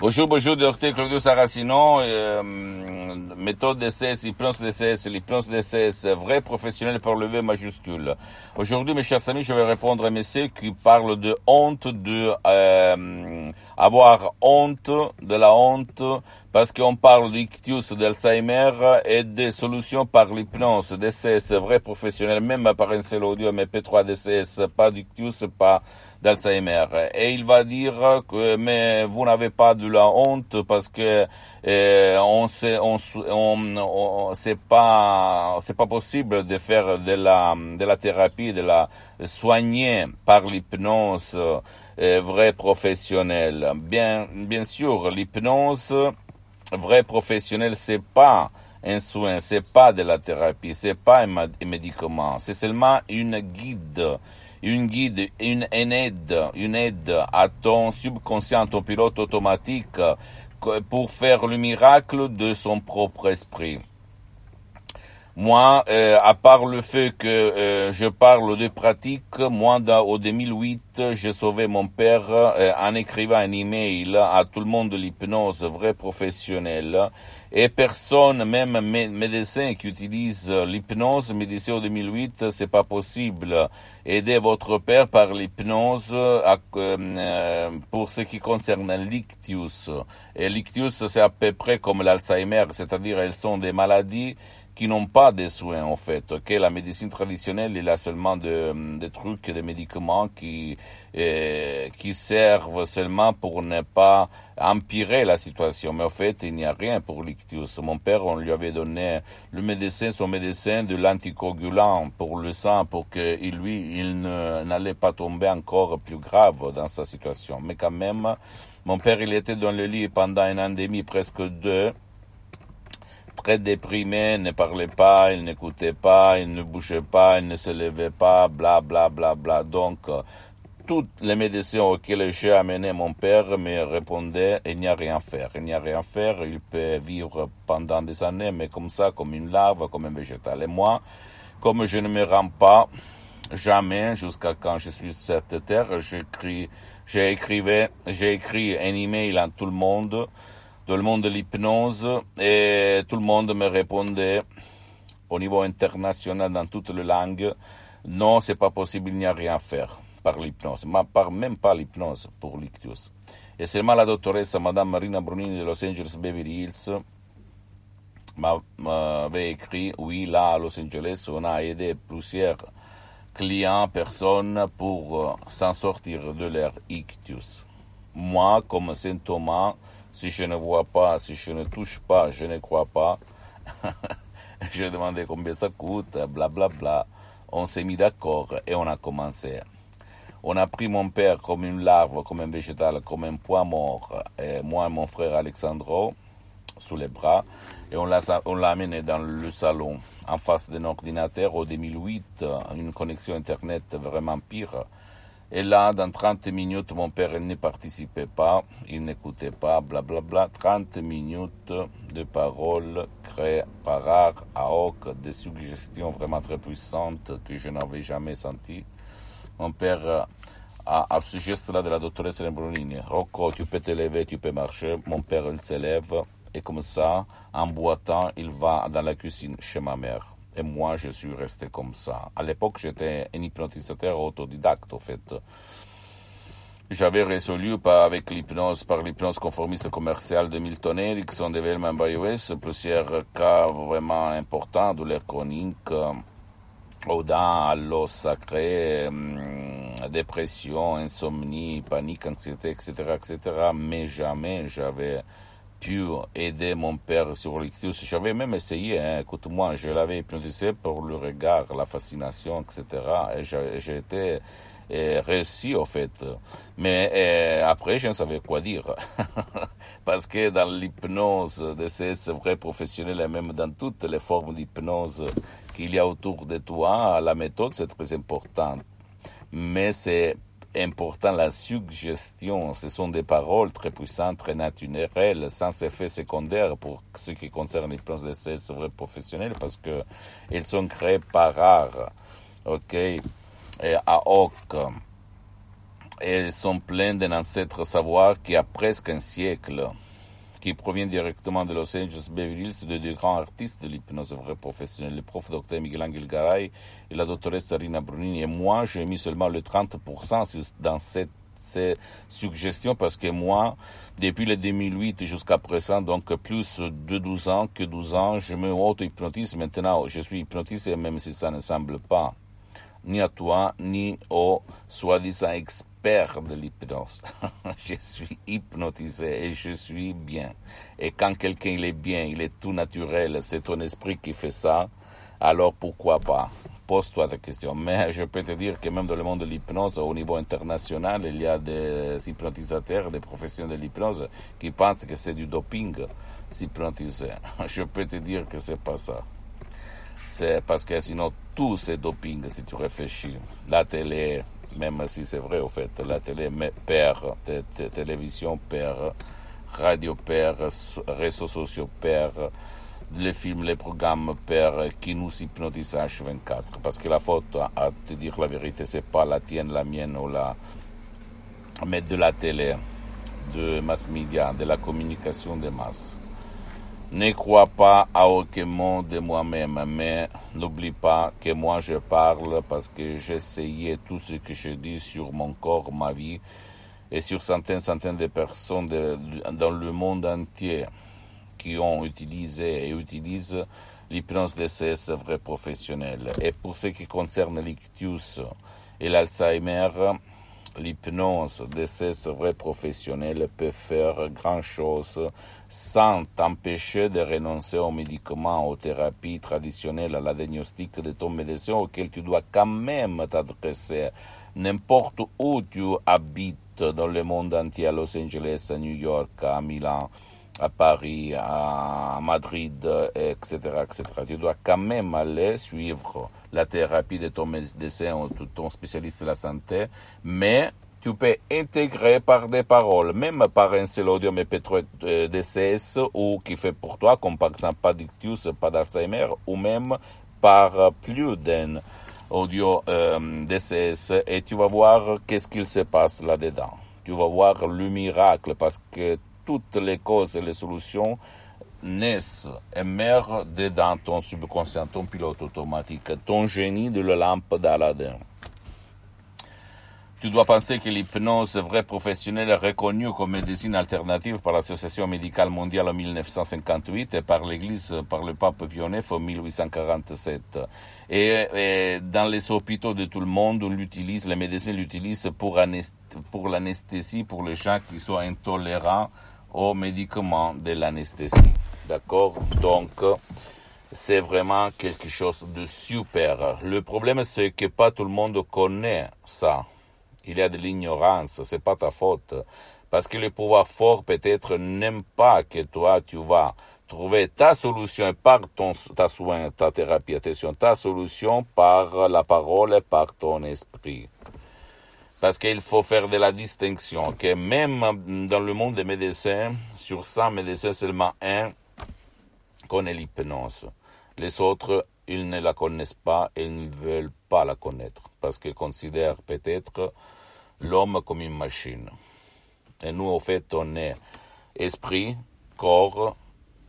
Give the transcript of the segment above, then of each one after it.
Bonjour, bonjour, docteur Claudio Saracino. Euh, méthode DCS, hypnose DCS, l'hypnose DCS, vrai professionnel par le V majuscule. Aujourd'hui, mes chers amis, je vais répondre à monsieur qui parle de honte, de euh, avoir honte, de la honte, parce qu'on parle d'ictus, d'Alzheimer et des solutions par l'hypnose DCS, vrai professionnel, même par un seul audio MP3 DCS, pas d'ictus, pas d'Alzheimer. Et il va dire que mais vous n'avez pas de la honte parce que euh, on sait, on, on, c'est pas c'est pas possible de faire de la de la thérapie, de la soigner par l'hypnose euh, vrai professionnel. Bien bien sûr, l'hypnose vrai professionnel c'est pas un soin, c'est pas de la thérapie, c'est pas un médicament, c'est seulement une guide une guide, une, aide, une aide à ton subconscient, ton pilote automatique pour faire le miracle de son propre esprit. Moi, euh, à part le fait que euh, je parle de pratique, moi, dans, au 2008, j'ai sauvé mon père euh, en écrivant un email à tout le monde de l'hypnose, vrai professionnel. Et personne, même médecin qui utilise l'hypnose, me disait au 2008, c'est pas possible. Aider votre père par l'hypnose pour ce qui concerne l'ictius. Et l'ictius, c'est à peu près comme l'Alzheimer, c'est-à-dire elles sont des maladies qui n'ont pas de soins en fait. Ok, la médecine traditionnelle il a seulement des trucs, des médicaments qui euh, qui servent seulement pour ne pas empirer la situation. Mais en fait, il n'y a rien pour l'ictus. Mon père, on lui avait donné le médecin, son médecin, de l'anticoagulant pour le sang, pour que lui, il n'allait pas tomber encore plus grave dans sa situation. Mais quand même, mon père, il était dans le lit pendant une an et demi, presque deux très déprimé, ne parlait pas, il n'écoutait pas, il ne bougeait pas, il ne se levait pas, bla bla bla bla. Donc, euh, tous les médecins auxquels j'ai amené mon père me répondaient il n'y a rien à faire, il n'y a rien à faire, il peut vivre pendant des années, mais comme ça, comme une larve, comme un végétal. Et moi, comme je ne me rends pas jamais jusqu'à quand je suis sur cette terre, j'écris, j'ai écrit un email à tout le monde tout le monde de l'hypnose et tout le monde me répondait au niveau international dans toutes les langues, non, c'est pas possible, il n'y a rien à faire par l'hypnose, par, même pas l'hypnose pour l'ictus. Et seulement la doctoresse Madame Marina Brunini de Los Angeles Beverly Hills m'avait écrit, oui, là à Los Angeles, on a aidé plusieurs clients, personnes pour euh, s'en sortir de leur ictus. Moi, comme Saint Thomas, si je ne vois pas, si je ne touche pas, je ne crois pas. je demandé combien ça coûte, blablabla. Bla, bla. On s'est mis d'accord et on a commencé. On a pris mon père comme une larve, comme un végétal, comme un poids mort, et moi et mon frère Alexandro, sous les bras, et on l'a, on l'a amené dans le salon, en face d'un ordinateur, au 2008, une connexion Internet vraiment pire. Et là, dans 30 minutes, mon père ne participait pas, il n'écoutait pas, blablabla. Bla, bla. 30 minutes de paroles créées par art hoc, des suggestions vraiment très puissantes que je n'avais jamais senties. Mon père, à, à ce geste-là de la doctoresse Lembrunini, Rocco, tu peux te lever, tu peux marcher. Mon père, il se lève, et comme ça, en boitant, il va dans la cuisine chez ma mère. Et moi, je suis resté comme ça. À l'époque, j'étais un hypnotisateur autodidacte, en fait. J'avais résolu par, avec l'hypnose, par l'hypnose conformiste commerciale de Milton Erickson, de Velman Bayoues, plusieurs cas vraiment importants, douleurs chroniques, aux dents, à l'os sacré, hum, dépression, insomnie, panique, anxiété, etc., etc. Mais jamais j'avais pu aider mon père sur l'ictus. J'avais même essayé, hein, écoute-moi, je l'avais hypnotisé pour le regard, la fascination, etc. Et j'ai été réussi au fait. Mais après, je ne savais quoi dire. Parce que dans l'hypnose de ces vrais professionnels et même dans toutes les formes d'hypnose qu'il y a autour de toi, la méthode, c'est très important. Mais c'est important la suggestion. Ce sont des paroles très puissantes, très naturelles, sans effet secondaire pour ce qui concerne les plans d'essai vrais professionnels parce que ils sont créés par art. OK? Et à hoc. elles sont pleines d'un ancêtre savoir qui a presque un siècle, qui provient directement de Los Angeles Beverly Hills, de deux grands artistes de l'hypnose vrai professionnel, le prof Dr Miguel Angel Garay et la doctoresse Rina Brunini. Et moi, j'ai mis seulement le 30% dans cette ces suggestions parce que moi, depuis le 2008 jusqu'à présent, donc plus de 12 ans que 12 ans, je me auto-hypnotise. Maintenant, je suis hypnotisé même si ça ne semble pas ni à toi, ni au soi-disant expert de l'hypnose. je suis hypnotisé et je suis bien. Et quand quelqu'un il est bien, il est tout naturel, c'est ton esprit qui fait ça, alors pourquoi pas? Pose-toi la question. Mais je peux te dire que même dans le monde de l'hypnose, au niveau international, il y a des hypnotisateurs, des professionnels de l'hypnose qui pensent que c'est du doping s'hypnotiser. Je peux te dire que c'est pas ça c'est parce que sinon tout c'est doping si tu réfléchis. La télé, même si c'est vrai au fait, la télé perd, télévision perd, radio perd, réseaux sociaux perd, les films, les programmes perd, qui nous hypnotisent H24. Parce que la faute, à te dire la vérité, c'est pas la tienne, la mienne ou la, mais de la télé, de mass media, de la communication des masses. Ne crois pas à aucun mot de moi-même, mais n'oublie pas que moi je parle parce que j'essayais tout ce que je dis sur mon corps, ma vie et sur centaines, centaines de personnes dans le monde entier qui ont utilisé et utilisent l'hypnose DCS vrai professionnel. Et pour ce qui concerne l'ictus et l'Alzheimer, l'hypnose de ces vrais professionnels peut faire grand-chose sans t'empêcher de renoncer aux médicaments, aux thérapies traditionnelles, à la diagnostic de ton médecin auquel tu dois quand même t'adresser. N'importe où tu habites dans le monde entier, à Los Angeles, à New York, à Milan, à Paris, à Madrid, etc., etc. Tu dois quand même aller suivre la thérapie de ton médecin ou de ton spécialiste de la santé, mais tu peux intégrer par des paroles, même par un seul audio MP3 euh, DCS ou qui fait pour toi, comme par exemple pas d'ictus, pas d'Alzheimer, ou même par plus d'un audio euh, DCS et tu vas voir qu'est-ce qu'il se passe là-dedans. Tu vas voir le miracle parce que toutes les causes et les solutions naissent et meurent dans ton subconscient, ton pilote automatique, ton génie de la lampe d'Aladin. Tu dois penser que l'hypnose vraie professionnelle est reconnue comme médecine alternative par l'Association médicale mondiale en 1958 et par l'Église, par le pape Pionef en 1847. Et, dans les hôpitaux de tout le monde, on les médecins l'utilisent pour l'anesthésie, pour les gens qui sont intolérants aux médicaments de l'anesthésie. D'accord? Donc, c'est vraiment quelque chose de super. Le problème, c'est que pas tout le monde connaît ça. Il y a de l'ignorance, c'est pas ta faute. Parce que le pouvoir fort peut-être n'aime pas que toi, tu vas trouver ta solution par ton, ta soin, ta thérapie, attention, ta solution par la parole et par ton esprit. Parce qu'il faut faire de la distinction, que même dans le monde des médecins, sur 100 médecins, seulement un connaît l'hypnose. Les autres, ils ne la connaissent pas et ils ne veulent pas la connaître parce qu'ils considèrent peut-être l'homme comme une machine. Et nous, au fait, on est esprit, corps,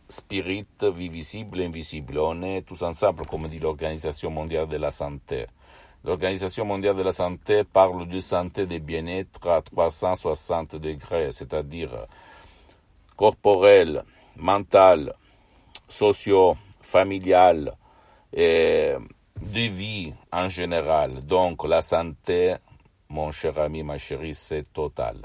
spirit, visible, invisible. On est tous ensemble, comme dit l'Organisation mondiale de la santé. L'Organisation mondiale de la santé parle de santé de bien-être à 360 degrés, c'est-à-dire corporel, mental, socio, familial et de vie en général. Donc la santé, mon cher ami, ma chérie, c'est total.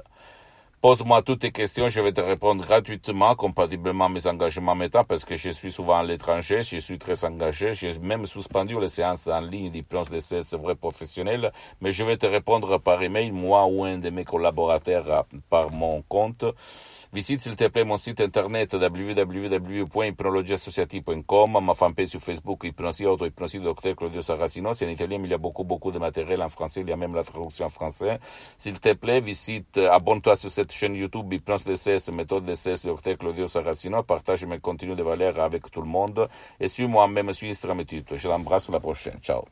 Pose-moi toutes tes questions, je vais te répondre gratuitement, compatiblement à mes engagements méta, parce que je suis souvent à l'étranger, je suis très engagé, j'ai même suspendu les séances en ligne d'hypnose de c'est vrai professionnel, mais je vais te répondre par email, moi ou un de mes collaborateurs par mon compte. Visite s'il te plaît mon site internet www.hypnologieassociative.com, ma fanpage sur Facebook Hypnosie Auto Hypnosie Docteur Claudio Saracino. C'est en italien, il y a beaucoup, beaucoup de matériel en français. Il y a même la traduction en français. S'il te plaît, visite, abonne-toi sur cette chaîne YouTube Hypnose DCS, méthode DCS Docteur Claudio Saracino. Partage mes contenus de valeur avec tout le monde. Et suis moi-même sur Instagram et Twitter. Je l'embrasse la prochaine. Ciao.